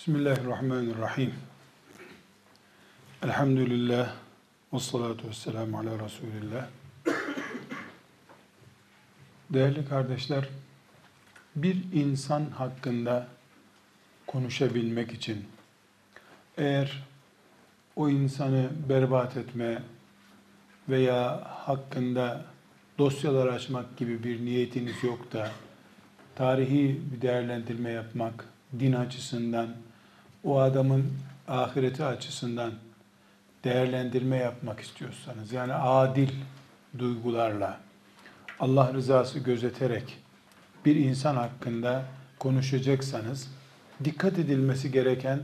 Bismillahirrahmanirrahim. Elhamdülillah. Ve salatu ve selamu ala Resulillah. Değerli kardeşler, bir insan hakkında konuşabilmek için eğer o insanı berbat etme veya hakkında dosyalar açmak gibi bir niyetiniz yok da tarihi bir değerlendirme yapmak din açısından o adamın ahireti açısından değerlendirme yapmak istiyorsanız yani adil duygularla Allah rızası gözeterek bir insan hakkında konuşacaksanız dikkat edilmesi gereken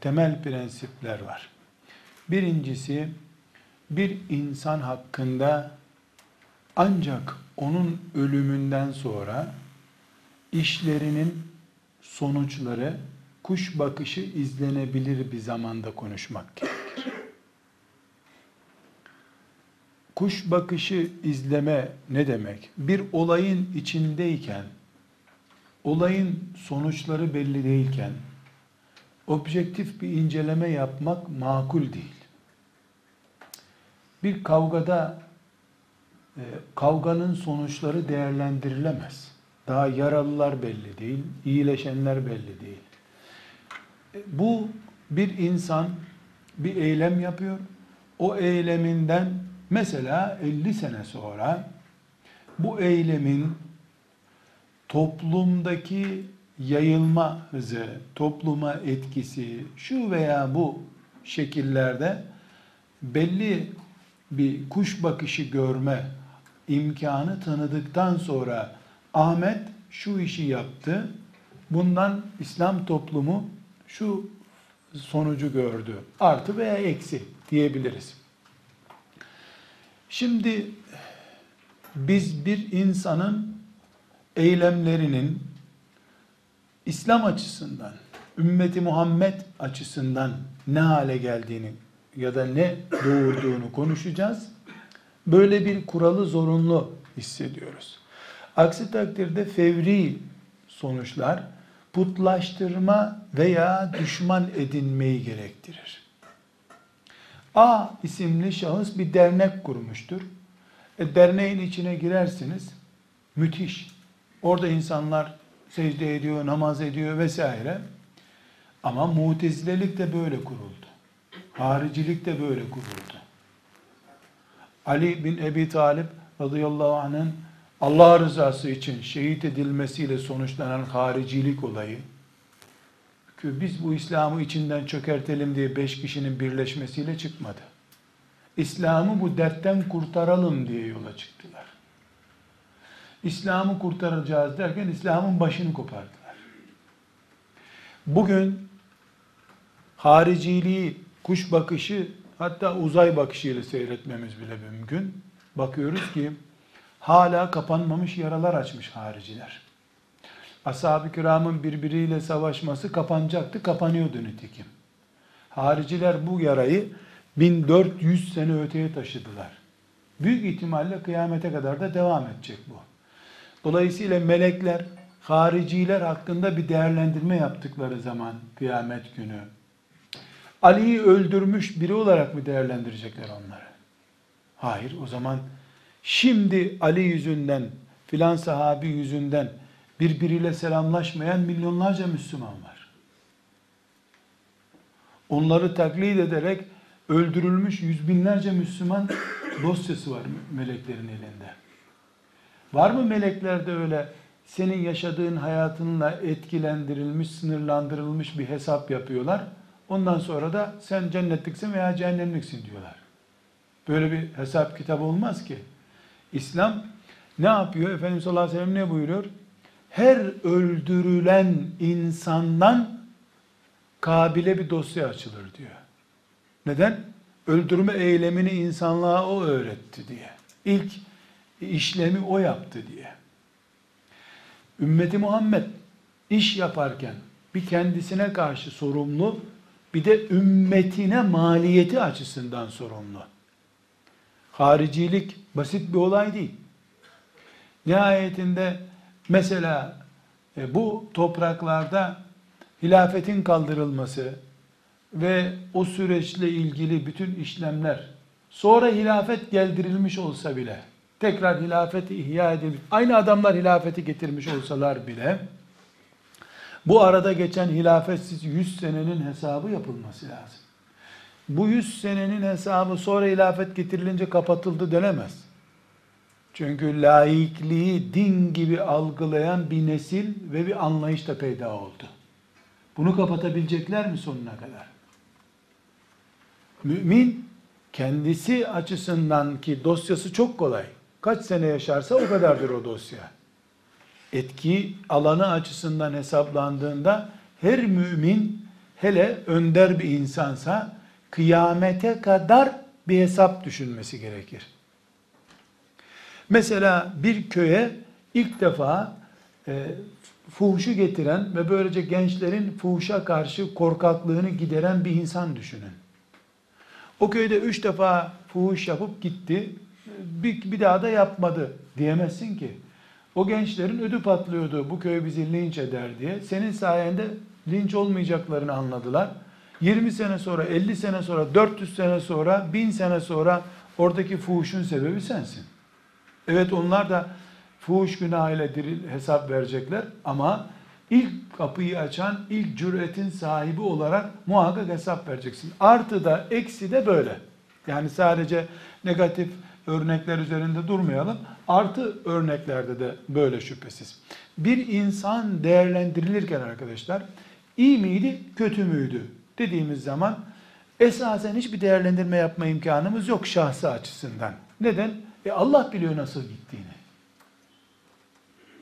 temel prensipler var. Birincisi bir insan hakkında ancak onun ölümünden sonra işlerinin sonuçları kuş bakışı izlenebilir bir zamanda konuşmak gerekir. Kuş bakışı izleme ne demek? Bir olayın içindeyken, olayın sonuçları belli değilken, objektif bir inceleme yapmak makul değil. Bir kavgada e, kavganın sonuçları değerlendirilemez. Daha yaralılar belli değil, iyileşenler belli değil. Bu bir insan bir eylem yapıyor. O eyleminden mesela 50 sene sonra bu eylemin toplumdaki yayılma hızı, topluma etkisi şu veya bu şekillerde belli bir kuş bakışı görme imkanı tanıdıktan sonra Ahmet şu işi yaptı. Bundan İslam toplumu şu sonucu gördü. Artı veya eksi diyebiliriz. Şimdi biz bir insanın eylemlerinin İslam açısından, ümmeti Muhammed açısından ne hale geldiğini ya da ne doğurduğunu konuşacağız. Böyle bir kuralı zorunlu hissediyoruz. Aksi takdirde fevri sonuçlar putlaştırma veya düşman edinmeyi gerektirir. A isimli şahıs bir dernek kurmuştur. E, derneğin içine girersiniz. Müthiş. Orada insanlar secde ediyor, namaz ediyor vesaire. Ama mutezilelik de böyle kuruldu. Haricilik de böyle kuruldu. Ali bin Ebi Talip radıyallahu anh'ın Allah rızası için şehit edilmesiyle sonuçlanan haricilik olayı, ki biz bu İslam'ı içinden çökertelim diye beş kişinin birleşmesiyle çıkmadı. İslam'ı bu dertten kurtaralım diye yola çıktılar. İslam'ı kurtaracağız derken İslam'ın başını kopardılar. Bugün hariciliği, kuş bakışı hatta uzay bakışıyla seyretmemiz bile mümkün. Bakıyoruz ki hala kapanmamış yaralar açmış hariciler. Ashab-ı kiramın birbiriyle savaşması kapanacaktı, kapanıyordu nitekim. Hariciler bu yarayı 1400 sene öteye taşıdılar. Büyük ihtimalle kıyamete kadar da devam edecek bu. Dolayısıyla melekler, hariciler hakkında bir değerlendirme yaptıkları zaman kıyamet günü, Ali'yi öldürmüş biri olarak mı değerlendirecekler onları? Hayır, o zaman Şimdi Ali yüzünden, filan sahabi yüzünden birbiriyle selamlaşmayan milyonlarca Müslüman var. Onları taklit ederek öldürülmüş yüz binlerce Müslüman dosyası var meleklerin elinde. Var mı meleklerde öyle senin yaşadığın hayatınla etkilendirilmiş, sınırlandırılmış bir hesap yapıyorlar. Ondan sonra da sen cennetliksin veya cehennemliksin diyorlar. Böyle bir hesap kitabı olmaz ki. İslam ne yapıyor? Efendimiz sallallahu aleyhi ve sellem ne buyuruyor? Her öldürülen insandan Kabil'e bir dosya açılır diyor. Neden? Öldürme eylemini insanlığa o öğretti diye. İlk işlemi o yaptı diye. Ümmeti Muhammed iş yaparken bir kendisine karşı sorumlu, bir de ümmetine maliyeti açısından sorumlu. Haricilik basit bir olay değil. Nihayetinde mesela e, bu topraklarda hilafetin kaldırılması ve o süreçle ilgili bütün işlemler sonra hilafet geldirilmiş olsa bile tekrar hilafeti ihya edilmiş aynı adamlar hilafeti getirmiş olsalar bile bu arada geçen hilafetsiz 100 senenin hesabı yapılması lazım. Bu 100 senenin hesabı sonra hilafet getirilince kapatıldı denemez. Çünkü laikliği din gibi algılayan bir nesil ve bir anlayış da peyda oldu. Bunu kapatabilecekler mi sonuna kadar? Mümin kendisi açısından ki dosyası çok kolay. Kaç sene yaşarsa o kadardır o dosya. Etki alanı açısından hesaplandığında her mümin hele önder bir insansa kıyamete kadar bir hesap düşünmesi gerekir. Mesela bir köye ilk defa e, fuhuşu getiren ve böylece gençlerin fuhuşa karşı korkaklığını gideren bir insan düşünün. O köyde üç defa fuhuş yapıp gitti, bir, bir daha da yapmadı diyemezsin ki. O gençlerin ödü patlıyordu bu köy bizi linç eder diye. Senin sayende linç olmayacaklarını anladılar. 20 sene sonra, 50 sene sonra, 400 sene sonra, 1000 sene sonra oradaki fuhuşun sebebi sensin. Evet onlar da fuhuş günahıyla diril, hesap verecekler ama ilk kapıyı açan, ilk cüretin sahibi olarak muhakkak hesap vereceksin. Artı da eksi de böyle. Yani sadece negatif örnekler üzerinde durmayalım. Artı örneklerde de böyle şüphesiz. Bir insan değerlendirilirken arkadaşlar iyi miydi, kötü müydü dediğimiz zaman esasen hiçbir değerlendirme yapma imkanımız yok şahsı açısından. Neden? E Allah biliyor nasıl gittiğini.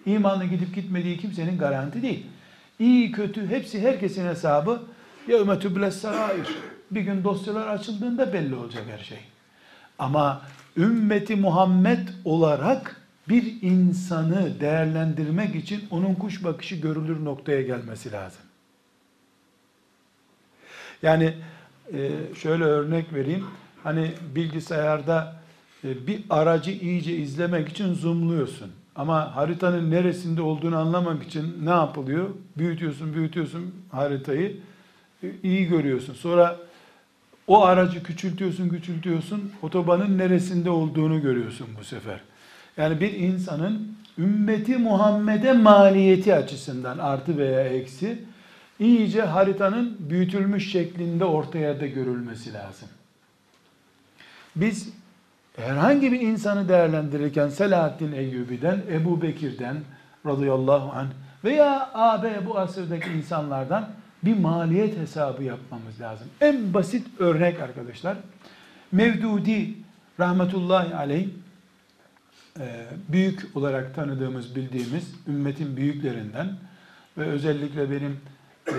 İmanla gidip gitmediği kimsenin garanti değil. İyi kötü hepsi herkesin hesabı. Ya ümetübles sarair. Bir gün dosyalar açıldığında belli olacak her şey. Ama ümmeti Muhammed olarak bir insanı değerlendirmek için onun kuş bakışı görülür noktaya gelmesi lazım. Yani e, şöyle örnek vereyim. Hani bilgisayarda e, bir aracı iyice izlemek için zoomluyorsun. Ama haritanın neresinde olduğunu anlamak için ne yapılıyor? Büyütüyorsun, büyütüyorsun haritayı. E, iyi görüyorsun. Sonra o aracı küçültüyorsun, küçültüyorsun. Otobanın neresinde olduğunu görüyorsun bu sefer. Yani bir insanın ümmeti Muhammed'e maliyeti açısından artı veya eksi iyice haritanın büyütülmüş şeklinde ortaya da görülmesi lazım. Biz herhangi bir insanı değerlendirirken Selahaddin Eyyubi'den, Ebu Bekir'den radıyallahu anh veya AB bu asırdaki insanlardan bir maliyet hesabı yapmamız lazım. En basit örnek arkadaşlar. Mevdudi rahmetullahi aleyh e, büyük olarak tanıdığımız, bildiğimiz ümmetin büyüklerinden ve özellikle benim e,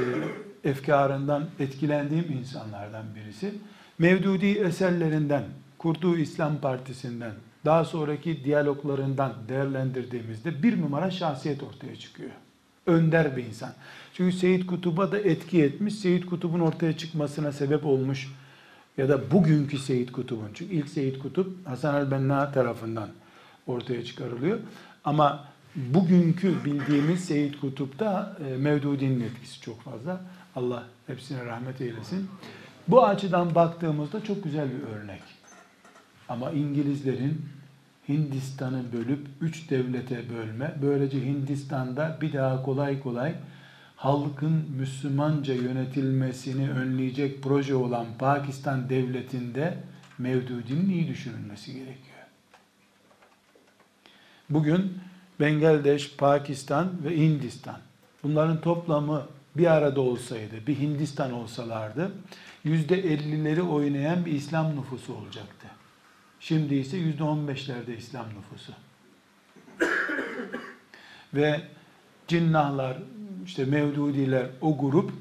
efkarından etkilendiğim insanlardan birisi. Mevdudi eserlerinden, kurduğu İslam Partisi'nden, daha sonraki diyaloglarından değerlendirdiğimizde bir numara şahsiyet ortaya çıkıyor. Önder bir insan. Çünkü Seyit Kutub'a da etki etmiş, Seyit Kutub'un ortaya çıkmasına sebep olmuş ya da bugünkü Seyit Kutub'un. Çünkü ilk Seyit Kutup Hasan el-Benna tarafından ortaya çıkarılıyor. Ama bugünkü bildiğimiz Seyyid Kutup'ta e, Mevdudi'nin etkisi çok fazla. Allah hepsine rahmet eylesin. Bu açıdan baktığımızda çok güzel bir örnek. Ama İngilizlerin Hindistan'ı bölüp üç devlete bölme, böylece Hindistan'da bir daha kolay kolay halkın Müslümanca yönetilmesini önleyecek proje olan Pakistan devletinde Mevdudi'nin iyi düşünülmesi gerekiyor. Bugün Bengaldeş, Pakistan ve Hindistan. Bunların toplamı bir arada olsaydı, bir Hindistan olsalardı, yüzde ellileri oynayan bir İslam nüfusu olacaktı. Şimdi ise yüzde on beşlerde İslam nüfusu. ve cinnahlar, işte Mevdudiler, o grup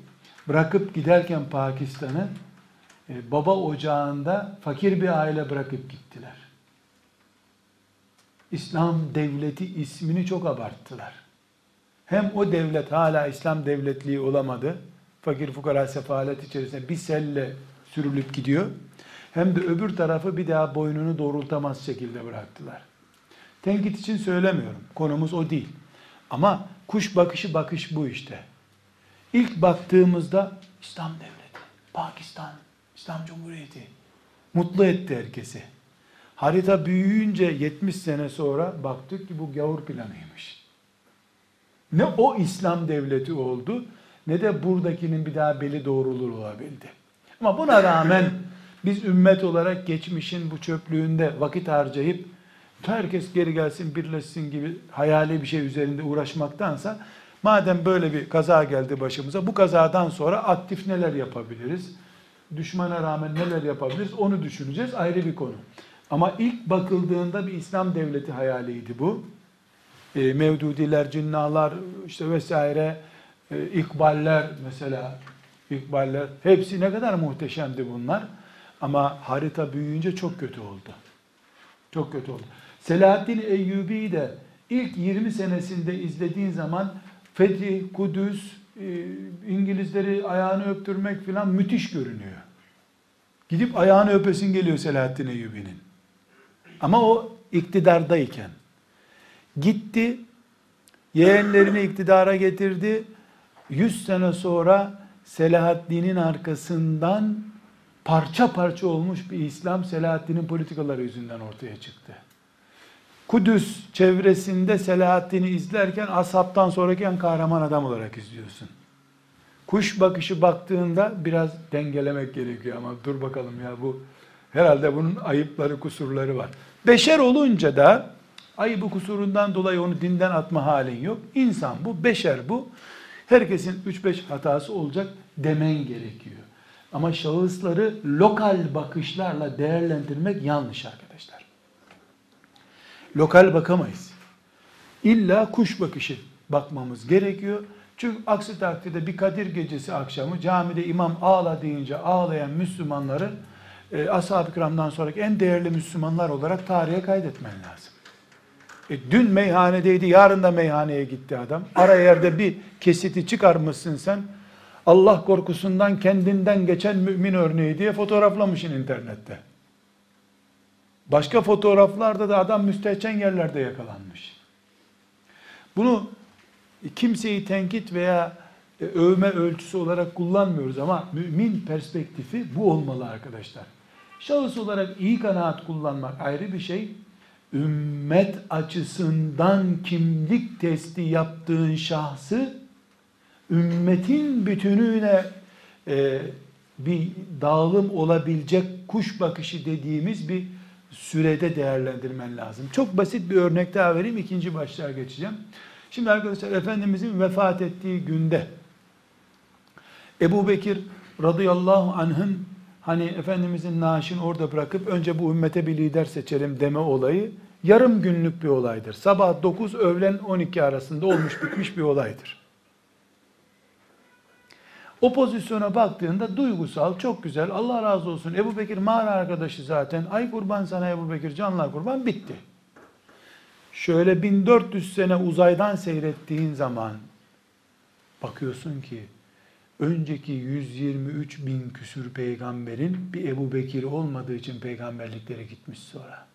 bırakıp giderken Pakistan'ı e, baba ocağında fakir bir aile bırakıp gittiler. İslam devleti ismini çok abarttılar. Hem o devlet hala İslam devletliği olamadı. Fakir fukara sefalet içerisinde bir selle sürülüp gidiyor. Hem de öbür tarafı bir daha boynunu doğrultamaz şekilde bıraktılar. Tenkit için söylemiyorum. Konumuz o değil. Ama kuş bakışı bakış bu işte. İlk baktığımızda İslam devleti, Pakistan, İslam Cumhuriyeti mutlu etti herkesi. Harita büyüyünce 70 sene sonra baktık ki bu gavur planıymış. Ne o İslam devleti oldu ne de buradakinin bir daha beli doğrulur olabildi. Ama buna rağmen biz ümmet olarak geçmişin bu çöplüğünde vakit harcayıp herkes geri gelsin birleşsin gibi hayali bir şey üzerinde uğraşmaktansa madem böyle bir kaza geldi başımıza bu kazadan sonra aktif neler yapabiliriz? Düşmana rağmen neler yapabiliriz? Onu düşüneceğiz ayrı bir konu. Ama ilk bakıldığında bir İslam devleti hayaliydi bu. E, Mevdudiler, cinnalar işte vesaire e, ikballer mesela ikballer hepsi ne kadar muhteşemdi bunlar. Ama harita büyüyünce çok kötü oldu. Çok kötü oldu. Selahaddin Eyyubi'yi de ilk 20 senesinde izlediğin zaman Fethi, Kudüs, e, İngilizleri ayağını öptürmek falan müthiş görünüyor. Gidip ayağını öpesin geliyor Selahaddin Eyyubi'nin. Ama o iktidardayken. Gitti, yeğenlerini iktidara getirdi. 100 sene sonra Selahaddin'in arkasından parça parça olmuş bir İslam Selahaddin'in politikaları yüzünden ortaya çıktı. Kudüs çevresinde Selahaddin'i izlerken ashabtan sonraki en kahraman adam olarak izliyorsun. Kuş bakışı baktığında biraz dengelemek gerekiyor ama dur bakalım ya bu herhalde bunun ayıpları kusurları var. Beşer olunca da ayıbı kusurundan dolayı onu dinden atma halin yok. İnsan bu, beşer bu. Herkesin 3-5 hatası olacak demen gerekiyor. Ama şahısları lokal bakışlarla değerlendirmek yanlış arkadaşlar. Lokal bakamayız. İlla kuş bakışı bakmamız gerekiyor. Çünkü aksi takdirde bir Kadir gecesi akşamı camide imam ağla deyince ağlayan Müslümanları e, ashab-ı kiramdan sonraki en değerli Müslümanlar olarak tarihe kaydetmen lazım. E, dün meyhanedeydi, yarın da meyhaneye gitti adam. Ara yerde bir kesiti çıkarmışsın sen. Allah korkusundan kendinden geçen mümin örneği diye fotoğraflamışsın internette. Başka fotoğraflarda da adam müstehcen yerlerde yakalanmış. Bunu kimseyi tenkit veya e, övme ölçüsü olarak kullanmıyoruz ama mümin perspektifi bu olmalı arkadaşlar. Şahıs olarak iyi kanaat kullanmak ayrı bir şey. Ümmet açısından kimlik testi yaptığın şahsı ümmetin bütününe e, bir dağılım olabilecek kuş bakışı dediğimiz bir sürede değerlendirmen lazım. Çok basit bir örnek daha vereyim. ikinci başlığa geçeceğim. Şimdi arkadaşlar Efendimizin vefat ettiği günde Ebu Bekir radıyallahu anh'ın hani Efendimizin naaşını orada bırakıp önce bu ümmete bir lider seçelim deme olayı yarım günlük bir olaydır. Sabah 9 öğlen 12 arasında olmuş bitmiş bir olaydır. O pozisyona baktığında duygusal, çok güzel, Allah razı olsun. Ebu Bekir mağara arkadaşı zaten. Ay kurban sana Ebu Bekir, canlar kurban bitti. Şöyle 1400 sene uzaydan seyrettiğin zaman bakıyorsun ki önceki 123 bin küsür peygamberin bir Ebu Bekir olmadığı için peygamberlikleri gitmiş sonra.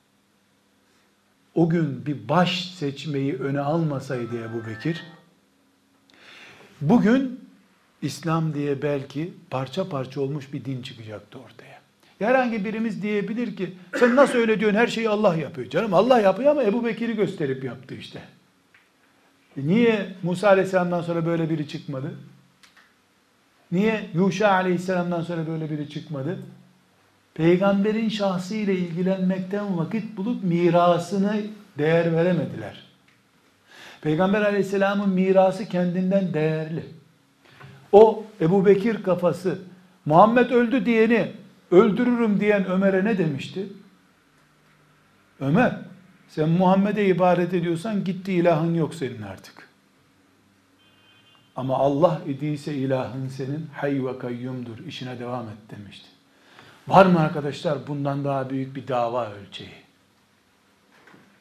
O gün bir baş seçmeyi öne almasaydı Ebu Bekir, bugün İslam diye belki parça parça olmuş bir din çıkacaktı ortaya. Herhangi birimiz diyebilir ki sen nasıl öyle diyorsun her şeyi Allah yapıyor. Canım Allah yapıyor ama Ebu Bekir'i gösterip yaptı işte. E niye Musa Aleyhisselam'dan sonra böyle biri çıkmadı? Niye Yuşa Aleyhisselam'dan sonra böyle biri çıkmadı? Peygamberin şahsıyla ilgilenmekten vakit bulup mirasını değer veremediler. Peygamber Aleyhisselam'ın mirası kendinden değerli. O Ebu Bekir kafası Muhammed öldü diyeni öldürürüm diyen Ömer'e ne demişti? Ömer sen Muhammed'e ibadet ediyorsan gitti ilahın yok senin artık. Ama Allah idiyse ilahın senin hay ve kayyumdur işine devam et demişti. Var mı arkadaşlar bundan daha büyük bir dava ölçeği?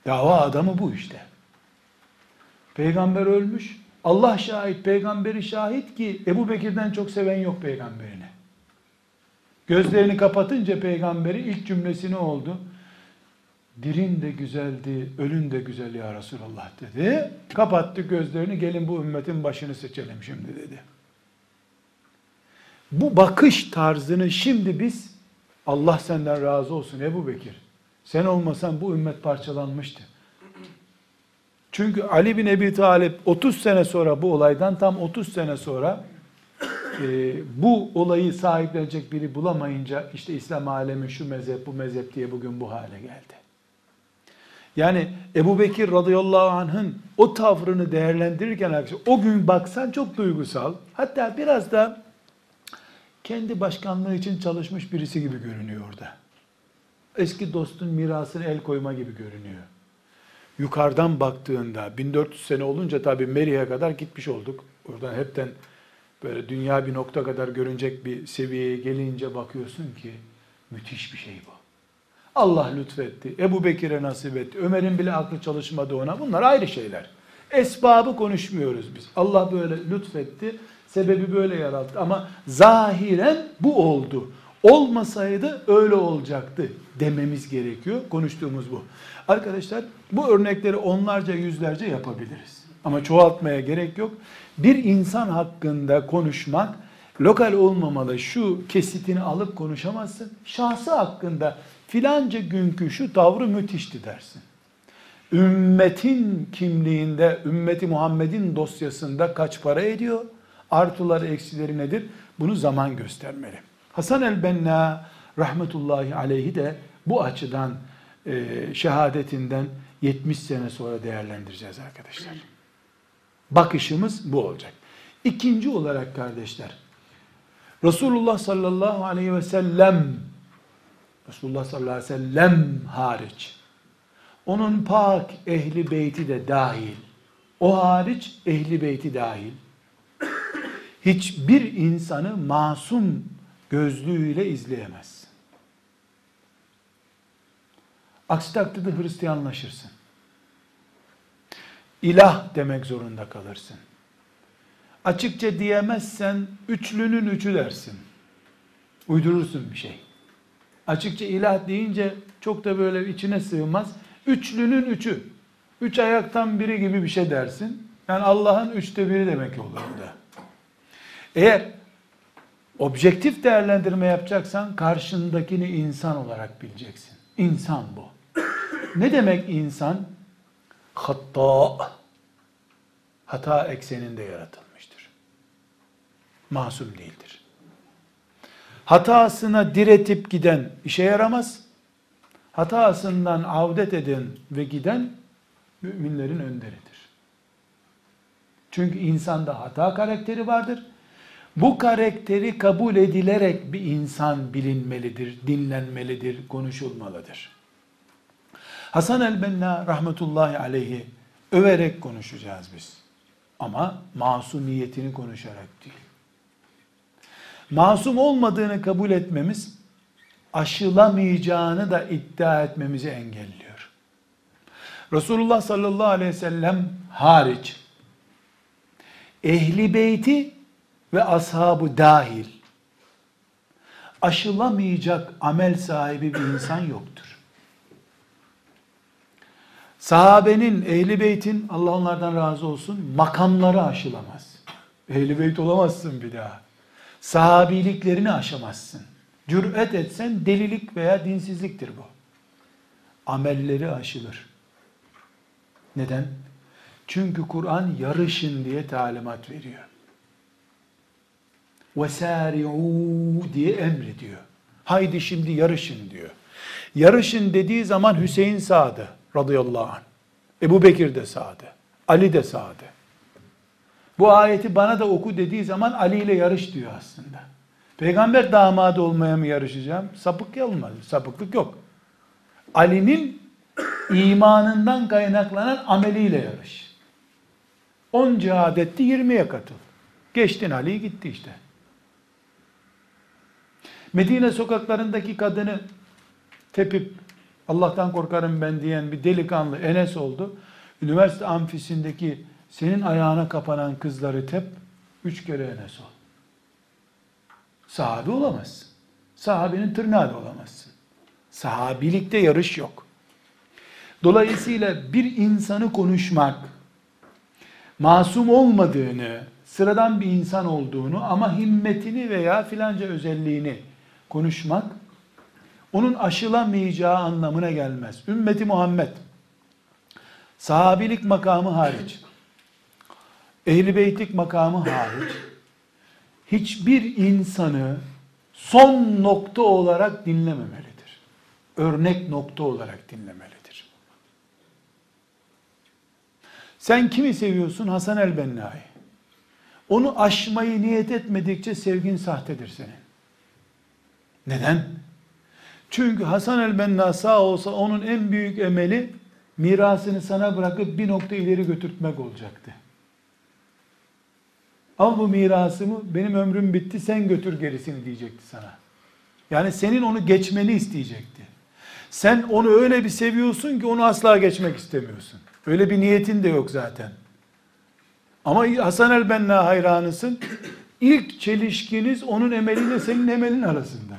Dava adamı bu işte. Peygamber ölmüş, Allah şahit, peygamberi şahit ki Ebu Bekir'den çok seven yok peygamberini. Gözlerini kapatınca peygamberi ilk cümlesi ne oldu? Dirin de güzeldi, ölün de güzel ya Resulallah dedi. Kapattı gözlerini, gelin bu ümmetin başını seçelim şimdi dedi. Bu bakış tarzını şimdi biz Allah senden razı olsun Ebu Bekir. Sen olmasan bu ümmet parçalanmıştı. Çünkü Ali bin Ebi Talip 30 sene sonra bu olaydan tam 30 sene sonra e, bu olayı sahiplenecek biri bulamayınca işte İslam alemi şu mezhep bu mezhep diye bugün bu hale geldi. Yani Ebu Bekir radıyallahu anh'ın o tavrını değerlendirirken arkadaşlar o gün baksan çok duygusal. Hatta biraz da kendi başkanlığı için çalışmış birisi gibi görünüyor orada. Eski dostun mirasını el koyma gibi görünüyor. Yukarıdan baktığında 1400 sene olunca tabii Merih'e kadar gitmiş olduk. Oradan hepten böyle dünya bir nokta kadar görünecek bir seviyeye gelince bakıyorsun ki müthiş bir şey bu. Allah lütfetti. Ebu Bekir'e nasip etti. Ömer'in bile aklı çalışmadı ona. Bunlar ayrı şeyler. Esbabı konuşmuyoruz biz. Allah böyle lütfetti. Sebebi böyle yarattı. Ama zahiren bu oldu. Olmasaydı öyle olacaktı dememiz gerekiyor. Konuştuğumuz bu. Arkadaşlar bu örnekleri onlarca yüzlerce yapabiliriz. Ama çoğaltmaya gerek yok. Bir insan hakkında konuşmak lokal olmamalı. Şu kesitini alıp konuşamazsın. Şahsı hakkında filanca günkü şu tavrı müthişti dersin. Ümmetin kimliğinde, ümmeti Muhammed'in dosyasında kaç para ediyor? Artıları eksileri nedir? Bunu zaman göstermeli. Hasan el-Benna rahmetullahi aleyhi de bu açıdan e, şehadetinden 70 sene sonra değerlendireceğiz arkadaşlar. Bakışımız bu olacak. İkinci olarak kardeşler, Resulullah sallallahu aleyhi ve sellem Resulullah sallallahu aleyhi ve sellem hariç onun pak ehli beyti de dahil o hariç ehli beyti dahil hiçbir insanı masum gözlüğüyle izleyemez. Aksi takdirde Hristiyanlaşırsın. İlah demek zorunda kalırsın. Açıkça diyemezsen üçlünün üçü dersin. Uydurursun bir şey. Açıkça ilah deyince çok da böyle içine sığmaz. Üçlünün üçü. Üç ayaktan biri gibi bir şey dersin. Yani Allah'ın üçte biri demek olur da. Eğer objektif değerlendirme yapacaksan karşındakini insan olarak bileceksin. İnsan bu. ne demek insan? Hatta hata ekseninde yaratılmıştır. Masum değildir. Hatasına diretip giden işe yaramaz. Hatasından avdet eden ve giden müminlerin önderidir. Çünkü insanda hata karakteri vardır. Bu karakteri kabul edilerek bir insan bilinmelidir, dinlenmelidir, konuşulmalıdır. Hasan el-Benna rahmetullahi aleyhi överek konuşacağız biz. Ama masumiyetini konuşarak değil. Masum olmadığını kabul etmemiz, aşılamayacağını da iddia etmemizi engelliyor. Resulullah sallallahu aleyhi ve sellem hariç, ehli beyti ve ashabı dahil, aşılamayacak amel sahibi bir insan yoktur. Sahabenin, ehli beytin, Allah onlardan razı olsun, makamları aşılamaz. Ehli beyt olamazsın bir daha. Sahabiliklerini aşamazsın. Cüret etsen delilik veya dinsizliktir bu. Amelleri aşılır. Neden? Çünkü Kur'an yarışın diye talimat veriyor. وَسَارِعُوا diye emrediyor. Haydi şimdi yarışın diyor. Yarışın dediği zaman Hüseyin sağdı radıyallahu anh. Ebu Bekir de sağdı. Ali de sağdı. Bu ayeti bana da oku dediği zaman Ali ile yarış diyor aslında. Peygamber damadı olmaya mı yarışacağım? Sapık olmaz. Sapıklık yok. Ali'nin imanından kaynaklanan ameliyle yarış. 10 cihad etti 20'ye katıl. Geçtin Ali gitti işte. Medine sokaklarındaki kadını tepip Allah'tan korkarım ben diyen bir delikanlı Enes oldu. Üniversite amfisindeki senin ayağına kapanan kızları tep, üç kere Enes ol. Sahabi olamazsın. Sahabinin tırnağı da olamazsın. Sahabilikte yarış yok. Dolayısıyla bir insanı konuşmak, masum olmadığını, sıradan bir insan olduğunu ama himmetini veya filanca özelliğini konuşmak onun aşılamayacağı anlamına gelmez. Ümmeti Muhammed sahabilik makamı hariç ehli beytlik makamı hariç hiçbir insanı son nokta olarak dinlememelidir. Örnek nokta olarak dinlemelidir. Sen kimi seviyorsun? Hasan el-Benna'yı. Onu aşmayı niyet etmedikçe sevgin sahtedir senin. Neden? Çünkü Hasan el-Benna sağ olsa onun en büyük emeli mirasını sana bırakıp bir nokta ileri götürtmek olacaktı. Al bu mirasımı benim ömrüm bitti sen götür gerisini diyecekti sana. Yani senin onu geçmeni isteyecekti. Sen onu öyle bir seviyorsun ki onu asla geçmek istemiyorsun. Öyle bir niyetin de yok zaten. Ama Hasan el-Benna hayranısın. İlk çelişkiniz onun emeliyle senin emelin arasında.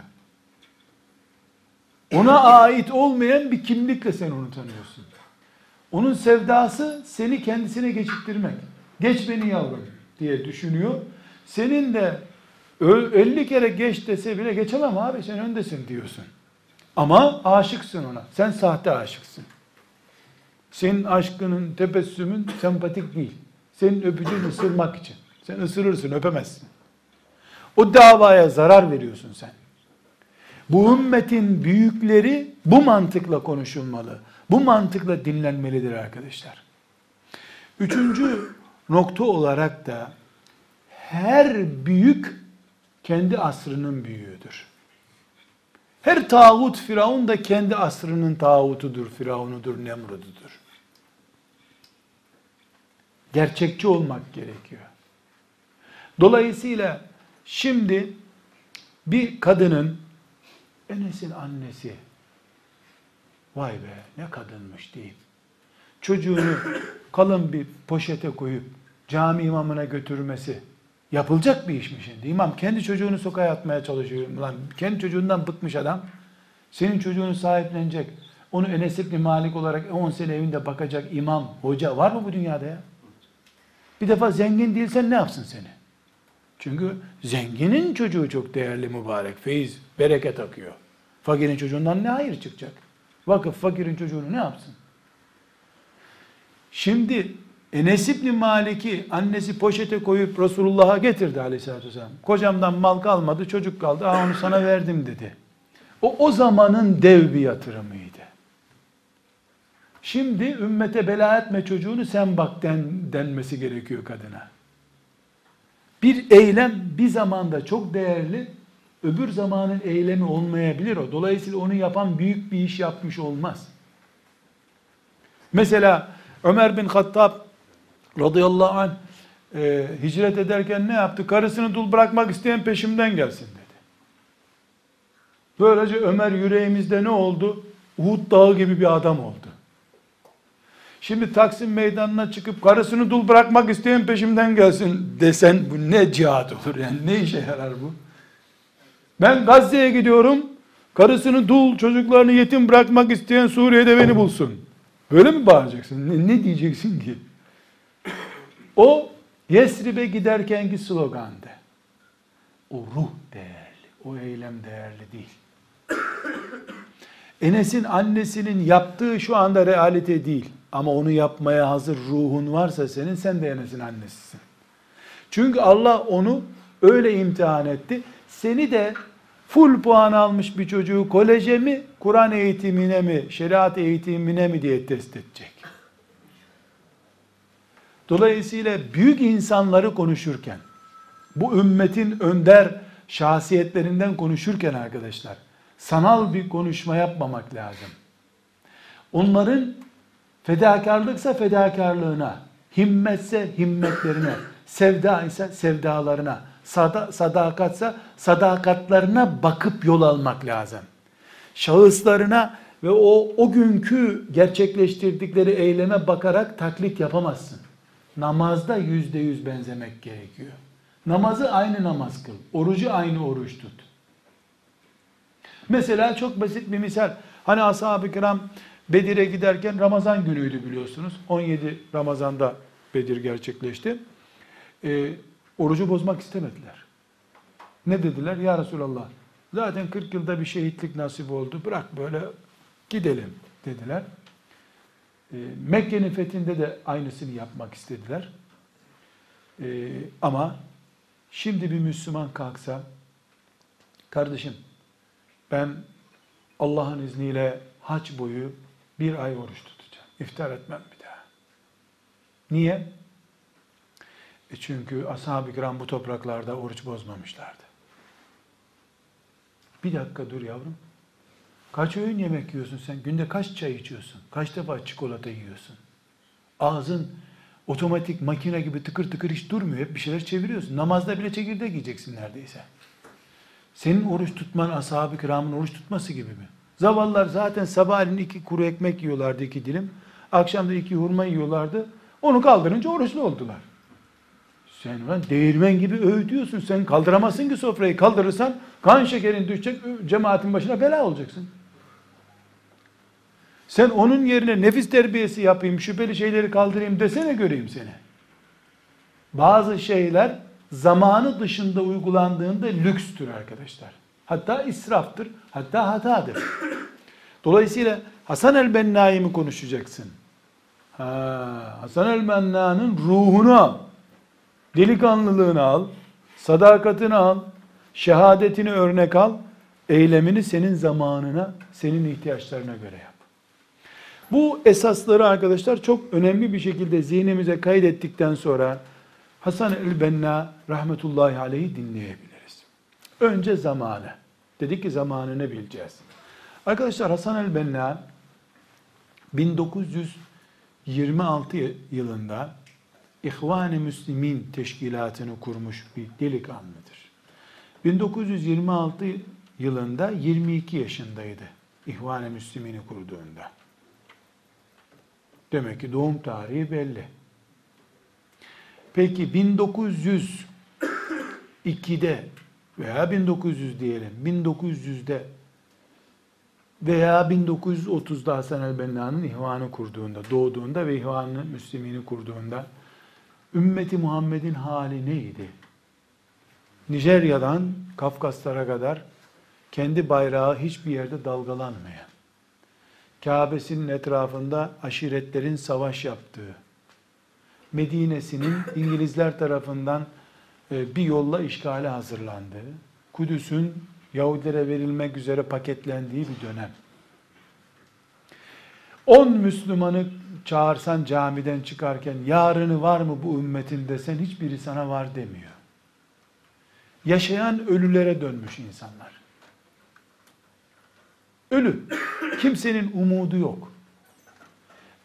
Ona ait olmayan bir kimlikle sen onu tanıyorsun. Onun sevdası seni kendisine geçittirmek. Geç beni yavrum diye düşünüyor. Senin de 50 kere geç dese bile geçemem abi sen öndesin diyorsun. Ama aşıksın ona. Sen sahte aşıksın. Senin aşkının, tebessümün sempatik değil. Senin öpücüğün ısırmak için. Sen ısırırsın, öpemezsin. O davaya zarar veriyorsun sen. Bu ümmetin büyükleri bu mantıkla konuşulmalı. Bu mantıkla dinlenmelidir arkadaşlar. Üçüncü nokta olarak da her büyük kendi asrının büyüğüdür. Her tağut Firavun da kendi asrının tağutudur, Firavunudur, Nemrud'udur. Gerçekçi olmak gerekiyor. Dolayısıyla şimdi bir kadının Enes'in annesi vay be ne kadınmış deyip çocuğunu kalın bir poşete koyup cami imamına götürmesi yapılacak bir iş mi şimdi? İmam kendi çocuğunu sokağa atmaya çalışıyor. Lan kendi çocuğundan bıkmış adam. Senin çocuğunu sahiplenecek. Onu Enes İbni Malik olarak 10 sene evinde bakacak imam, hoca var mı bu dünyada ya? Bir defa zengin değilsen ne yapsın seni? Çünkü zenginin çocuğu çok değerli mübarek. Feyiz, bereket akıyor. Fakirin çocuğundan ne hayır çıkacak? Vakıf fakirin çocuğunu ne yapsın? Şimdi Enes İbni Malik'i annesi poşete koyup Resulullah'a getirdi aleyhissalatü vesselam. Kocamdan mal kalmadı, çocuk kaldı. Aa onu sana verdim dedi. O o zamanın dev bir yatırımıydı. Şimdi ümmete bela etme çocuğunu sen bak den, denmesi gerekiyor kadına. Bir eylem bir zamanda çok değerli, öbür zamanın eylemi olmayabilir o. Dolayısıyla onu yapan büyük bir iş yapmış olmaz. Mesela Ömer bin Hattab radıyallahu anh e, hicret ederken ne yaptı? Karısını dul bırakmak isteyen peşimden gelsin dedi. Böylece Ömer yüreğimizde ne oldu? Uhud dağı gibi bir adam oldu. Şimdi Taksim meydanına çıkıp karısını dul bırakmak isteyen peşimden gelsin desen bu ne cihat olur yani ne işe yarar bu? Ben Gazze'ye gidiyorum. Karısını dul, çocuklarını yetim bırakmak isteyen Suriye'de beni bulsun. Böyle mi bağıracaksın? Ne, ne diyeceksin ki? O Yesrib'e giderkenki slogandı. O ruh değerli, o eylem değerli değil. Enes'in annesinin yaptığı şu anda realite değil. Ama onu yapmaya hazır ruhun varsa senin, sen de Enes'in annesisin. Çünkü Allah onu öyle imtihan etti. Seni de full puan almış bir çocuğu koleje mi, Kur'an eğitimine mi, şeriat eğitimine mi diye test edecek. Dolayısıyla büyük insanları konuşurken, bu ümmetin önder şahsiyetlerinden konuşurken arkadaşlar, sanal bir konuşma yapmamak lazım. Onların fedakarlıksa fedakarlığına, himmetse himmetlerine, sevda ise sevdalarına, sada, sadakatsa sadakatlarına bakıp yol almak lazım. Şahıslarına ve o, o günkü gerçekleştirdikleri eyleme bakarak taklit yapamazsın. Namazda yüzde yüz benzemek gerekiyor. Namazı aynı namaz kıl. Orucu aynı oruç tut. Mesela çok basit bir misal. Hani ashab-ı kiram Bedir'e giderken Ramazan günüydü biliyorsunuz. 17 Ramazan'da Bedir gerçekleşti. Ee, Orucu bozmak istemediler. Ne dediler? Ya Resulallah zaten 40 yılda bir şehitlik nasip oldu. Bırak böyle gidelim dediler. E, Mekke'nin fethinde de aynısını yapmak istediler. E, ama şimdi bir Müslüman kalksa kardeşim ben Allah'ın izniyle haç boyu bir ay oruç tutacağım. İftar etmem bir daha. Niye? E çünkü ashab-ı kiram bu topraklarda oruç bozmamışlardı. Bir dakika dur yavrum. Kaç öğün yemek yiyorsun sen? Günde kaç çay içiyorsun? Kaç defa çikolata yiyorsun? Ağzın otomatik makine gibi tıkır tıkır hiç durmuyor. Hep bir şeyler çeviriyorsun. Namazda bile çekirdek yiyeceksin neredeyse. Senin oruç tutman ashab-ı kiramın oruç tutması gibi mi? Zavallılar zaten sabahleyin iki kuru ekmek yiyorlardı iki dilim. Akşam da iki hurma yiyorlardı. Onu kaldırınca oruçlu oldular. Sen lan değirmen gibi öğütüyorsun. Sen kaldıramazsın ki sofrayı. Kaldırırsan kan şekerin düşecek, cemaatin başına bela olacaksın. Sen onun yerine nefis terbiyesi yapayım, şüpheli şeyleri kaldırayım desene göreyim seni. Bazı şeyler zamanı dışında uygulandığında lükstür arkadaşlar. Hatta israftır, hatta hatadır. Dolayısıyla Hasan el-Benna'yı mı konuşacaksın? Ha, Hasan el-Benna'nın ruhunu. Delikanlılığını al, sadakatini al, şehadetini örnek al, eylemini senin zamanına, senin ihtiyaçlarına göre yap. Bu esasları arkadaşlar çok önemli bir şekilde zihnimize kaydettikten sonra Hasan el-Benna rahmetullahi aleyhi dinleyebiliriz. Önce zamanı. Dedik ki zamanını bileceğiz. Arkadaşlar Hasan el-Benna 1926 yılında İhvan-ı Müslimin teşkilatını kurmuş bir delikanlıdır. 1926 yılında 22 yaşındaydı İhvan-ı Müslimin'i kurduğunda. Demek ki doğum tarihi belli. Peki 1902'de veya 1900 diyelim 1900'de veya 1930'da Hasan el-Benna'nın ihvanı kurduğunda, doğduğunda ve ihvanı Müslümini kurduğunda ümmeti Muhammed'in hali neydi? Nijerya'dan Kafkaslara kadar kendi bayrağı hiçbir yerde dalgalanmayan, Kabe'sinin etrafında aşiretlerin savaş yaptığı, Medine'sinin İngilizler tarafından e, bir yolla işgale hazırlandığı, Kudüs'ün Yahudilere verilmek üzere paketlendiği bir dönem. 10 Müslümanı çağırsan camiden çıkarken yarını var mı bu ümmetin desen hiçbiri sana var demiyor. Yaşayan ölülere dönmüş insanlar. Ölü. Kimsenin umudu yok.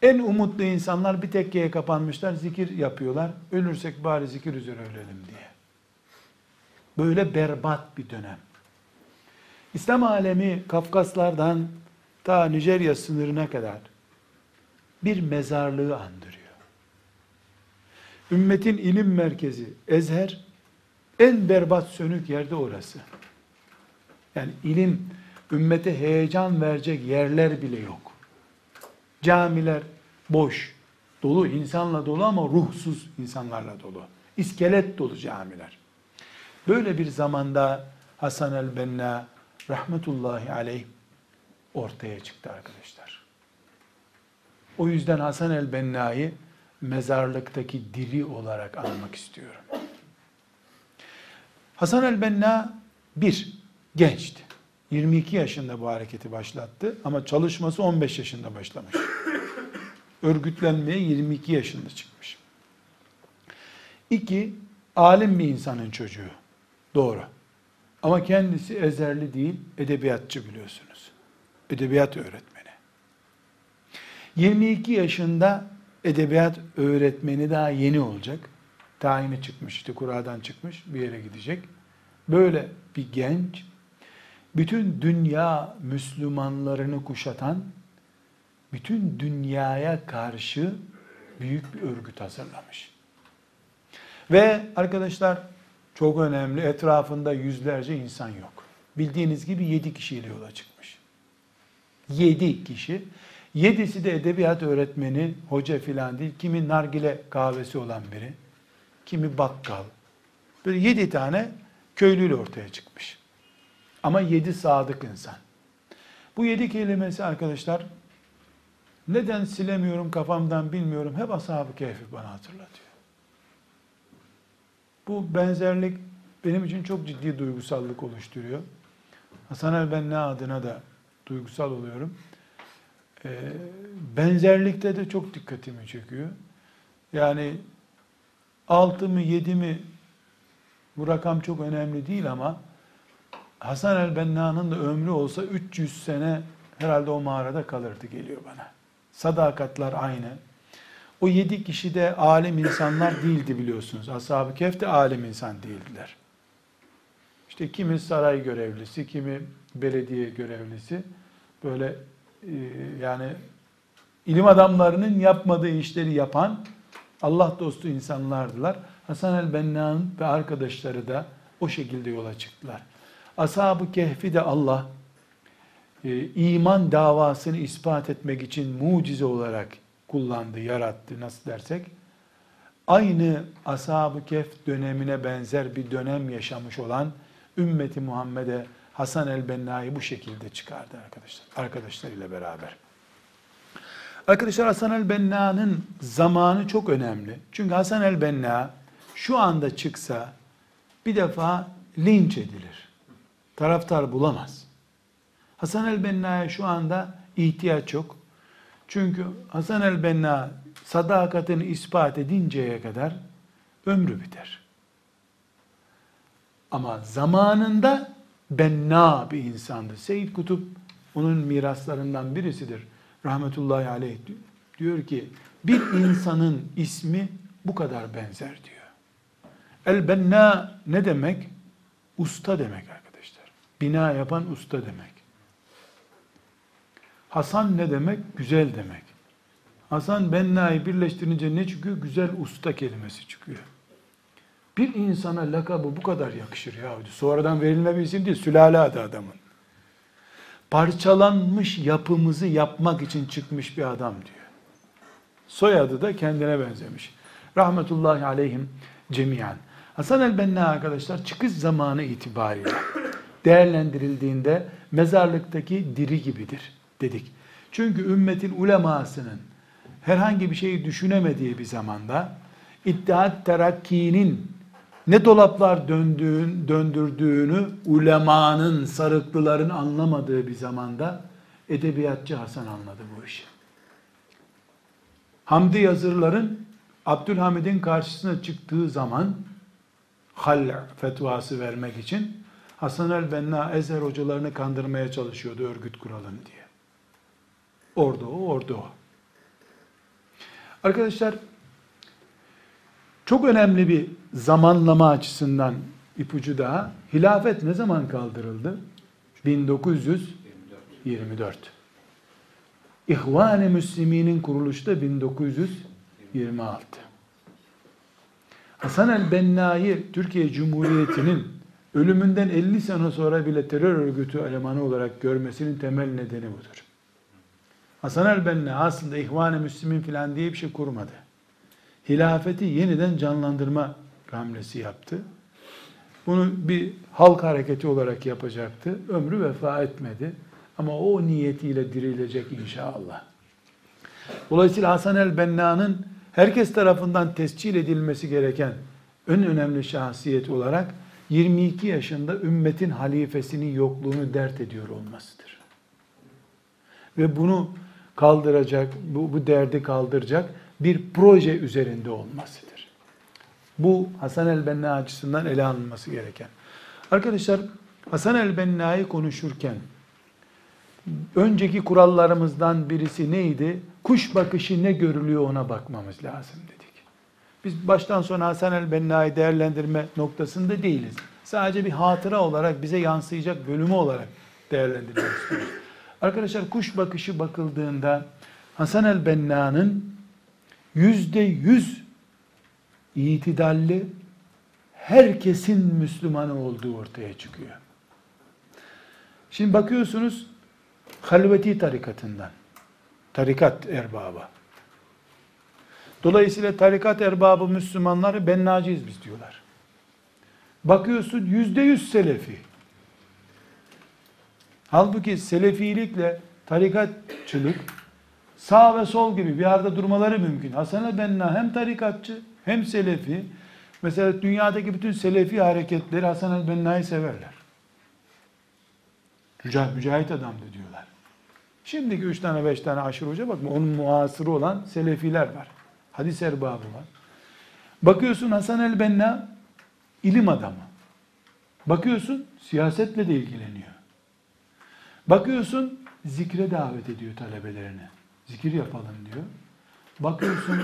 En umutlu insanlar bir tekkeye kapanmışlar, zikir yapıyorlar. Ölürsek bari zikir üzere ölelim diye. Böyle berbat bir dönem. İslam alemi Kafkaslardan ta Nijerya sınırına kadar bir mezarlığı andırıyor. Ümmetin ilim merkezi Ezher en berbat sönük yerde orası. Yani ilim ümmete heyecan verecek yerler bile yok. Camiler boş, dolu, insanla dolu ama ruhsuz insanlarla dolu. İskelet dolu camiler. Böyle bir zamanda Hasan el-Benna rahmetullahi aleyh ortaya çıktı arkadaşlar. O yüzden Hasan el-Benna'yı mezarlıktaki diri olarak almak istiyorum. Hasan el-Benna bir, gençti. 22 yaşında bu hareketi başlattı ama çalışması 15 yaşında başlamış. Örgütlenmeye 22 yaşında çıkmış. İki, alim bir insanın çocuğu. Doğru. Ama kendisi ezerli değil, edebiyatçı biliyorsunuz. Edebiyat öğretmeni. 22 yaşında edebiyat öğretmeni daha yeni olacak. Tayini çıkmış, işte kuradan çıkmış, bir yere gidecek. Böyle bir genç, bütün dünya Müslümanlarını kuşatan, bütün dünyaya karşı büyük bir örgüt hazırlamış. Ve arkadaşlar çok önemli. Etrafında yüzlerce insan yok. Bildiğiniz gibi yedi kişiyle yola çıkmış. Yedi kişi. Yedisi de edebiyat öğretmeni, hoca filan değil. Kimi nargile kahvesi olan biri, kimi bakkal, Böyle yedi tane köylüyle ortaya çıkmış. Ama yedi sadık insan. Bu yedi kelimesi arkadaşlar neden silemiyorum kafamdan bilmiyorum. Hep ashab-ı kehfi bana hatırlatıyor. Bu benzerlik benim için çok ciddi duygusallık oluşturuyor. Hasan el-Benna adına da duygusal oluyorum. Ee, benzerlikte de çok dikkatimi çekiyor. Yani altı mı yedi mi bu rakam çok önemli değil ama Hasan el-Benna'nın da ömrü olsa 300 sene herhalde o mağarada kalırdı geliyor bana. Sadakatler aynı. O yedi kişi de alim insanlar değildi biliyorsunuz. Ashab-ı Kehf de alim insan değildiler. İşte kimi saray görevlisi, kimi belediye görevlisi böyle yani ilim adamlarının yapmadığı işleri yapan Allah dostu insanlardılar. Hasan el-Benna'nın ve arkadaşları da o şekilde yola çıktılar. Ashab-ı Kehf'i de Allah e, iman davasını ispat etmek için mucize olarak kullandı, yarattı nasıl dersek. Aynı Ashab-ı Kehf dönemine benzer bir dönem yaşamış olan ümmeti Muhammed'e Hasan el-Benna'yı bu şekilde çıkardı arkadaşlar. Arkadaşlarıyla beraber. Arkadaşlar Hasan el-Benna'nın zamanı çok önemli. Çünkü Hasan el-Benna şu anda çıksa bir defa linç edilir. Taraftar bulamaz. Hasan el-Benna'ya şu anda ihtiyaç yok. Çünkü Hasan el-Benna sadakatini ispat edinceye kadar ömrü biter. Ama zamanında benna bir insandı. Seyyid Kutup onun miraslarından birisidir. Rahmetullahi aleyh diyor ki bir insanın ismi bu kadar benzer diyor. El benna ne demek? Usta demek arkadaşlar. Bina yapan usta demek. Hasan ne demek? Güzel demek. Hasan benna'yı birleştirince ne çıkıyor? Güzel usta kelimesi çıkıyor. Bir insana lakabı bu kadar yakışır ya. Sonradan verilme değil, sülale adı adamın. Parçalanmış yapımızı yapmak için çıkmış bir adam diyor. Soyadı da kendine benzemiş. Rahmetullahi aleyhim cemiyen. Hasan el-Benna arkadaşlar çıkış zamanı itibariyle değerlendirildiğinde mezarlıktaki diri gibidir dedik. Çünkü ümmetin ulemasının herhangi bir şeyi düşünemediği bir zamanda İttihat Terakki'nin ne dolaplar döndüğün, döndürdüğünü ulemanın, sarıklıların anlamadığı bir zamanda edebiyatçı Hasan anladı bu işi. Hamdi yazırların Abdülhamid'in karşısına çıktığı zaman hal fetvası vermek için Hasan el-Benna Ezer hocalarını kandırmaya çalışıyordu örgüt kuralım diye. Orada o, orada o. Arkadaşlar çok önemli bir zamanlama açısından ipucu daha. Hilafet ne zaman kaldırıldı? 1924. İhvan-ı Müsliminin kuruluşu da 1926. Hasan el-Benna'yı Türkiye Cumhuriyeti'nin ölümünden 50 sene sonra bile terör örgütü elemanı olarak görmesinin temel nedeni budur. Hasan el-Benna aslında İhvan-ı Müslimin filan diye bir şey kurmadı hilafeti yeniden canlandırma hamlesi yaptı. Bunu bir halk hareketi olarak yapacaktı. Ömrü vefa etmedi. Ama o niyetiyle dirilecek inşallah. Dolayısıyla Hasan el-Benna'nın herkes tarafından tescil edilmesi gereken en önemli şahsiyet olarak 22 yaşında ümmetin halifesinin yokluğunu dert ediyor olmasıdır. Ve bunu kaldıracak, bu, bu derdi kaldıracak bir proje üzerinde olmasıdır. Bu Hasan el-Benna açısından ele alınması gereken. Arkadaşlar Hasan el-Benna'yı konuşurken önceki kurallarımızdan birisi neydi? Kuş bakışı ne görülüyor ona bakmamız lazım dedik. Biz baştan sona Hasan el-Benna'yı değerlendirme noktasında değiliz. Sadece bir hatıra olarak bize yansıyacak bölümü olarak değerlendirmek istiyoruz. Arkadaşlar kuş bakışı bakıldığında Hasan el-Benna'nın yüzde yüz itidalli herkesin Müslümanı olduğu ortaya çıkıyor. Şimdi bakıyorsunuz halveti tarikatından, tarikat erbabı. Dolayısıyla tarikat erbabı Müslümanları bennaciyiz biz diyorlar. Bakıyorsun yüzde yüz selefi. Halbuki selefilikle tarikatçılık sağ ve sol gibi bir arada durmaları mümkün. Hasan el-Benna hem tarikatçı hem selefi. Mesela dünyadaki bütün selefi hareketleri Hasan el-Benna'yı severler. Mücahit adamdı diyorlar. Şimdiki üç tane beş tane aşırı hoca bakma onun muasırı olan selefiler var. Hadis erbabı var. Bakıyorsun Hasan el-Benna ilim adamı. Bakıyorsun siyasetle de ilgileniyor. Bakıyorsun zikre davet ediyor talebelerini. Zikir yapalım diyor. Bakıyorsun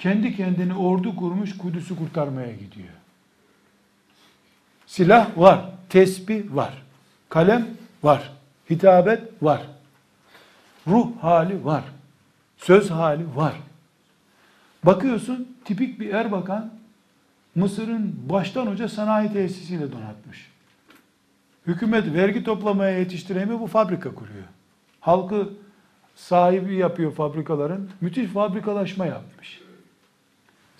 kendi kendini ordu kurmuş Kudüs'ü kurtarmaya gidiyor. Silah var, tesbih var, kalem var, hitabet var, ruh hali var, söz hali var. Bakıyorsun tipik bir erbakan Mısır'ın baştan hoca sanayi tesisiyle donatmış. Hükümet vergi toplamaya yetiştiremiyor bu fabrika kuruyor. Halkı sahibi yapıyor fabrikaların. Müthiş fabrikalaşma yapmış.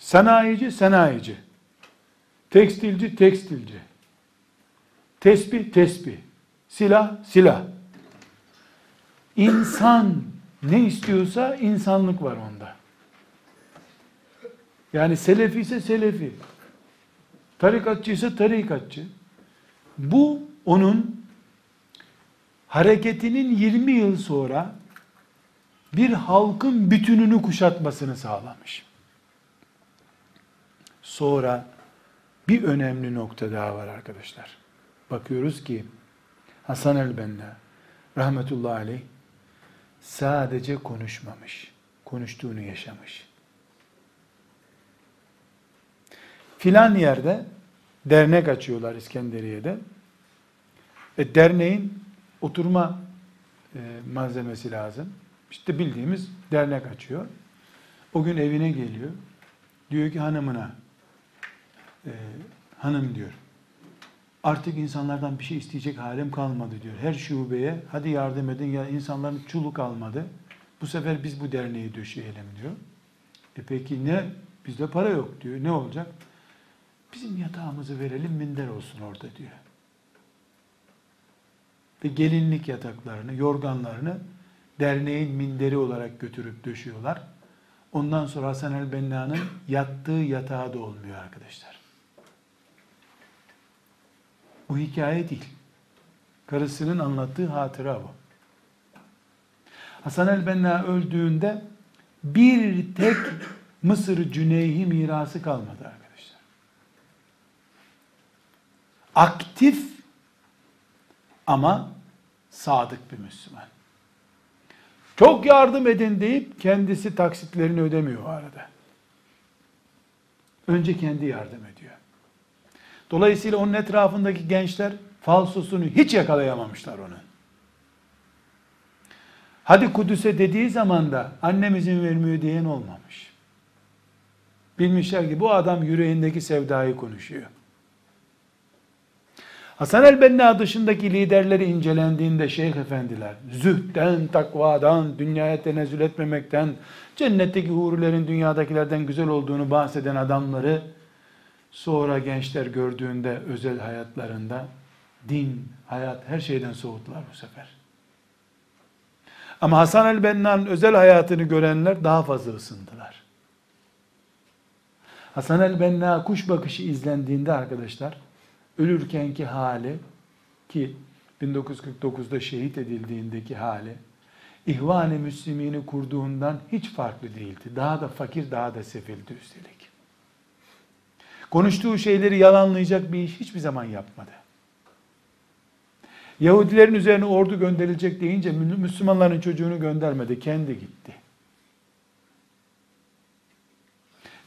Sanayici sanayici. Tekstilci tekstilci. Tesbih tesbih. Silah silah. İnsan ne istiyorsa insanlık var onda. Yani selefi ise selefi. Tarikatçı ise tarikatçı. Bu onun hareketinin 20 yıl sonra bir halkın bütününü kuşatmasını sağlamış. Sonra bir önemli nokta daha var arkadaşlar. Bakıyoruz ki Hasan el-Benna rahmetullahi aleyh sadece konuşmamış. Konuştuğunu yaşamış. Filan yerde dernek açıyorlar İskenderiye'de. E, derneğin oturma e, malzemesi lazım. İşte bildiğimiz dernek açıyor. O gün evine geliyor. Diyor ki hanımına, e, hanım diyor, artık insanlardan bir şey isteyecek halim kalmadı diyor. Her şubeye hadi yardım edin ya insanların çulu kalmadı. Bu sefer biz bu derneği döşeyelim diyor. E peki ne? Bizde para yok diyor. Ne olacak? Bizim yatağımızı verelim minder olsun orada diyor. Ve gelinlik yataklarını, yorganlarını derneğin minderi olarak götürüp döşüyorlar. Ondan sonra Hasan el-Benna'nın yattığı yatağı da olmuyor arkadaşlar. Bu hikaye değil. Karısının anlattığı hatıra bu. Hasan el-Benna öldüğünde bir tek Mısır Cüneyhi mirası kalmadı arkadaşlar. Aktif ama sadık bir Müslüman. Çok yardım edin deyip kendisi taksitlerini ödemiyor o arada. Önce kendi yardım ediyor. Dolayısıyla onun etrafındaki gençler falsosunu hiç yakalayamamışlar onun. Hadi Kudüs'e dediği zaman da annem izin vermiyor diyen olmamış. Bilmişler ki bu adam yüreğindeki sevdayı konuşuyor. Hasan el-Benna dışındaki liderleri incelendiğinde şeyh efendiler, zühden, takvadan, dünyaya tenezzül etmemekten, cennetteki hurilerin dünyadakilerden güzel olduğunu bahseden adamları, sonra gençler gördüğünde özel hayatlarında, din, hayat, her şeyden soğuttular bu sefer. Ama Hasan el-Benna'nın özel hayatını görenler daha fazla ısındılar. Hasan el-Benna kuş bakışı izlendiğinde arkadaşlar, ölürkenki hali ki 1949'da şehit edildiğindeki hali İhvan-ı Müslimini kurduğundan hiç farklı değildi. Daha da fakir, daha da sefildi üstelik. Konuştuğu şeyleri yalanlayacak bir iş hiçbir zaman yapmadı. Yahudilerin üzerine ordu gönderilecek deyince Müslümanların çocuğunu göndermedi, kendi gitti.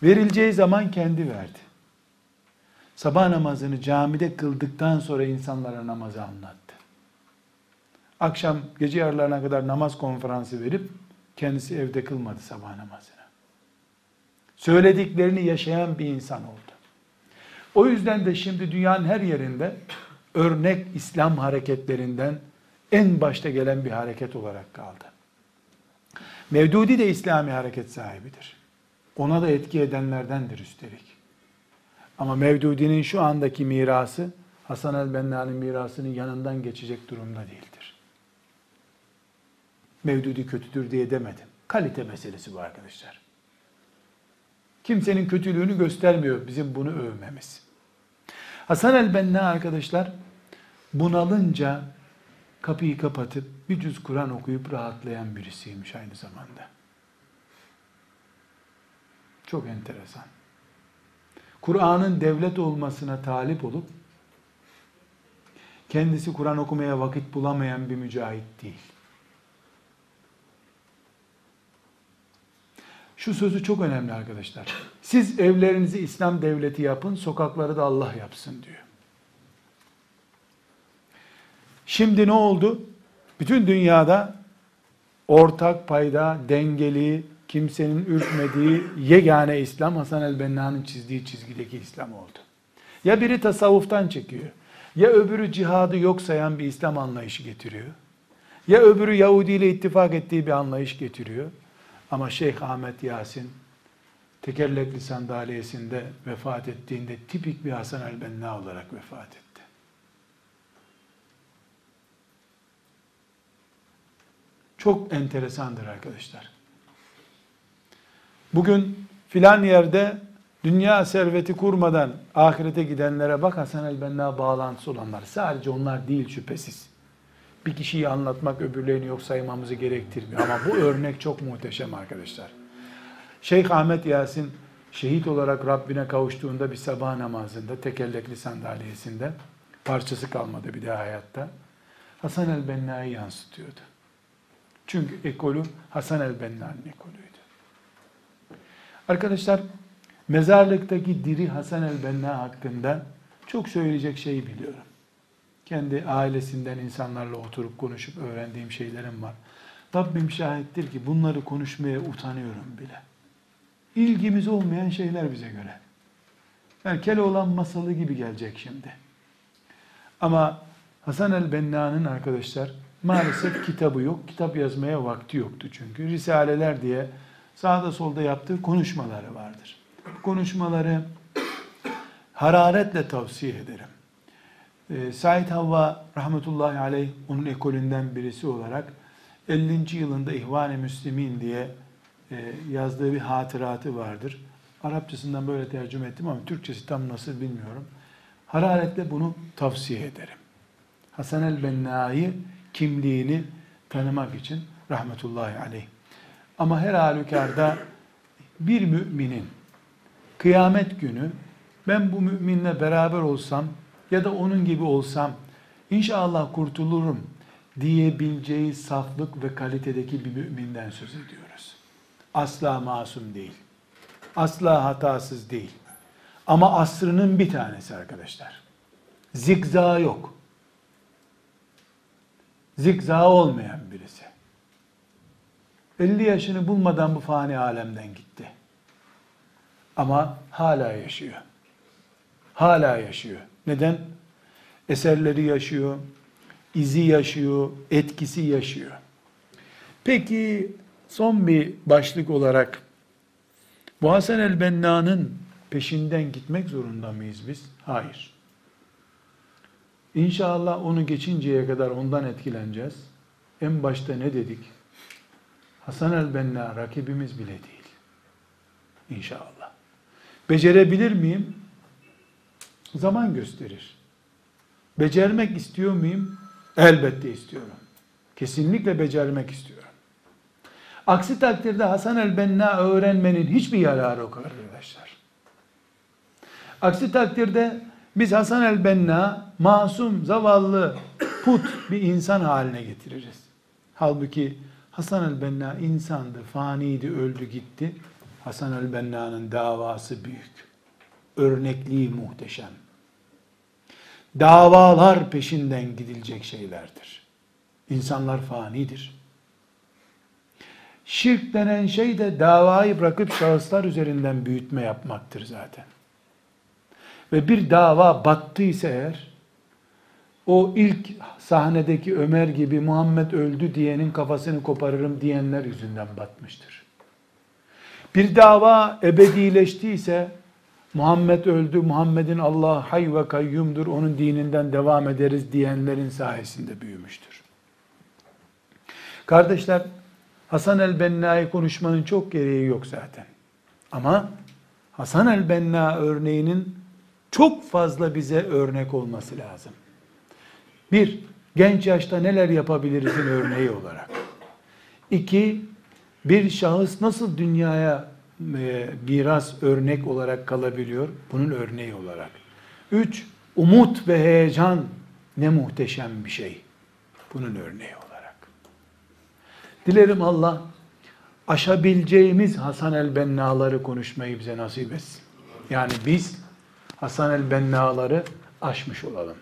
Verileceği zaman kendi verdi. Sabah namazını camide kıldıktan sonra insanlara namazı anlattı. Akşam gece yarılarına kadar namaz konferansı verip kendisi evde kılmadı sabah namazını. Söylediklerini yaşayan bir insan oldu. O yüzden de şimdi dünyanın her yerinde örnek İslam hareketlerinden en başta gelen bir hareket olarak kaldı. Mevdudi de İslami hareket sahibidir. Ona da etki edenlerdendir üstelik. Ama Mevdudi'nin şu andaki mirası Hasan el-Benna'nın mirasının yanından geçecek durumda değildir. Mevdudi kötüdür diye demedim. Kalite meselesi bu arkadaşlar. Kimsenin kötülüğünü göstermiyor bizim bunu övmemiz. Hasan el-Benna arkadaşlar bunalınca kapıyı kapatıp bir cüz Kur'an okuyup rahatlayan birisiymiş aynı zamanda. Çok enteresan. Kur'an'ın devlet olmasına talip olup kendisi Kur'an okumaya vakit bulamayan bir mücahit değil. Şu sözü çok önemli arkadaşlar. Siz evlerinizi İslam devleti yapın, sokakları da Allah yapsın diyor. Şimdi ne oldu? Bütün dünyada ortak payda, dengeli, kimsenin ürkmediği yegane İslam Hasan el-Benna'nın çizdiği çizgideki İslam oldu. Ya biri tasavvuftan çekiyor, ya öbürü cihadı yok sayan bir İslam anlayışı getiriyor, ya öbürü Yahudi ile ittifak ettiği bir anlayış getiriyor. Ama Şeyh Ahmet Yasin tekerlekli sandalyesinde vefat ettiğinde tipik bir Hasan el-Benna olarak vefat etti. Çok enteresandır arkadaşlar. Bugün filan yerde dünya serveti kurmadan ahirete gidenlere bak Hasan el-Benna bağlantısı olanlar. Sadece onlar değil şüphesiz. Bir kişiyi anlatmak öbürlerini yok saymamızı gerektirmiyor. Ama bu örnek çok muhteşem arkadaşlar. Şeyh Ahmet Yasin şehit olarak Rabbine kavuştuğunda bir sabah namazında tekerlekli sandalyesinde parçası kalmadı bir daha hayatta. Hasan el-Benna'yı yansıtıyordu. Çünkü ekolü Hasan el-Benna'nın ekolüydü. Arkadaşlar mezarlıktaki diri Hasan el-Benna hakkında çok söyleyecek şey biliyorum. Kendi ailesinden insanlarla oturup konuşup öğrendiğim şeylerim var. Rabbim şahittir ki bunları konuşmaya utanıyorum bile. İlgimiz olmayan şeyler bize göre. Yani Keloğlan masalı gibi gelecek şimdi. Ama Hasan el-Benna'nın arkadaşlar maalesef kitabı yok. Kitap yazmaya vakti yoktu çünkü. Risaleler diye sağda solda yaptığı konuşmaları vardır. Konuşmaları hararetle tavsiye ederim. Ee, Said Havva rahmetullahi aleyh onun ekolünden birisi olarak 50. yılında İhvan-ı Müslimin diye e, yazdığı bir hatıratı vardır. Arapçasından böyle tercüme ettim ama Türkçesi tam nasıl bilmiyorum. Hararetle bunu tavsiye ederim. Hasan el-Benna'yı kimliğini tanımak için rahmetullahi aleyh. Ama her halükarda bir müminin kıyamet günü ben bu müminle beraber olsam ya da onun gibi olsam inşallah kurtulurum diyebileceği saflık ve kalitedeki bir müminden söz ediyoruz. Asla masum değil. Asla hatasız değil. Ama asrının bir tanesi arkadaşlar. Zigza yok. Zigza olmayan birisi. 50 yaşını bulmadan bu fani alemden gitti. Ama hala yaşıyor. Hala yaşıyor. Neden? Eserleri yaşıyor, izi yaşıyor, etkisi yaşıyor. Peki son bir başlık olarak bu Hasan el-Benna'nın peşinden gitmek zorunda mıyız biz? Hayır. İnşallah onu geçinceye kadar ondan etkileneceğiz. En başta ne dedik? Hasan el-Benna rakibimiz bile değil. İnşallah. Becerebilir miyim? Zaman gösterir. Becermek istiyor muyum? Elbette istiyorum. Kesinlikle becermek istiyorum. Aksi takdirde Hasan el-Benna öğrenmenin hiçbir yararı yok arkadaşlar. Aksi takdirde biz Hasan el-Benna masum, zavallı, put bir insan haline getiririz. Halbuki Hasan el-Benna insandı, faniydi, öldü gitti. Hasan el-Benna'nın davası büyük. Örnekliği muhteşem. Davalar peşinden gidilecek şeylerdir. İnsanlar fanidir. Şirk denen şey de davayı bırakıp şahıslar üzerinden büyütme yapmaktır zaten. Ve bir dava battıysa eğer, o ilk sahnedeki Ömer gibi Muhammed öldü diyenin kafasını koparırım diyenler yüzünden batmıştır. Bir dava ebedileştiyse Muhammed öldü, Muhammed'in Allah hay ve kayyumdur, onun dininden devam ederiz diyenlerin sayesinde büyümüştür. Kardeşler, Hasan el-Benna'yı konuşmanın çok gereği yok zaten. Ama Hasan el-Benna örneğinin çok fazla bize örnek olması lazım. Bir, genç yaşta neler yapabilirizin örneği olarak. İki, bir şahıs nasıl dünyaya e, miras örnek olarak kalabiliyor? Bunun örneği olarak. Üç, umut ve heyecan ne muhteşem bir şey. Bunun örneği olarak. Dilerim Allah aşabileceğimiz Hasan el-Benna'ları konuşmayı bize nasip etsin. Yani biz Hasan el-Benna'ları aşmış olalım.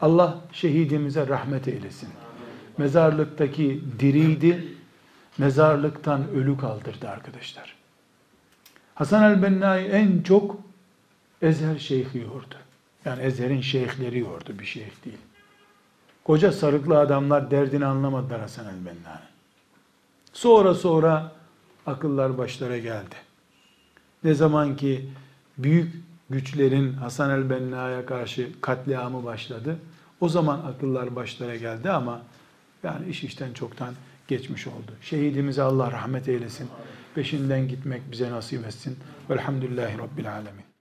Allah şehidimize rahmet eylesin. Mezarlıktaki diriydi, mezarlıktan ölü kaldırdı arkadaşlar. Hasan el-Benna'yı en çok Ezher şeyhi yordu. Yani Ezher'in şeyhleri yordu, bir şeyh değil. Koca sarıklı adamlar derdini anlamadılar Hasan el-Benna'nın. Sonra sonra akıllar başlara geldi. Ne zaman ki büyük güçlerin Hasan el-Benna'ya karşı katliamı başladı, o zaman akıllar başlara geldi ama yani iş işten çoktan geçmiş oldu. Şehidimize Allah rahmet eylesin. Peşinden gitmek bize nasip etsin. Velhamdülillahi Rabbil Alemin.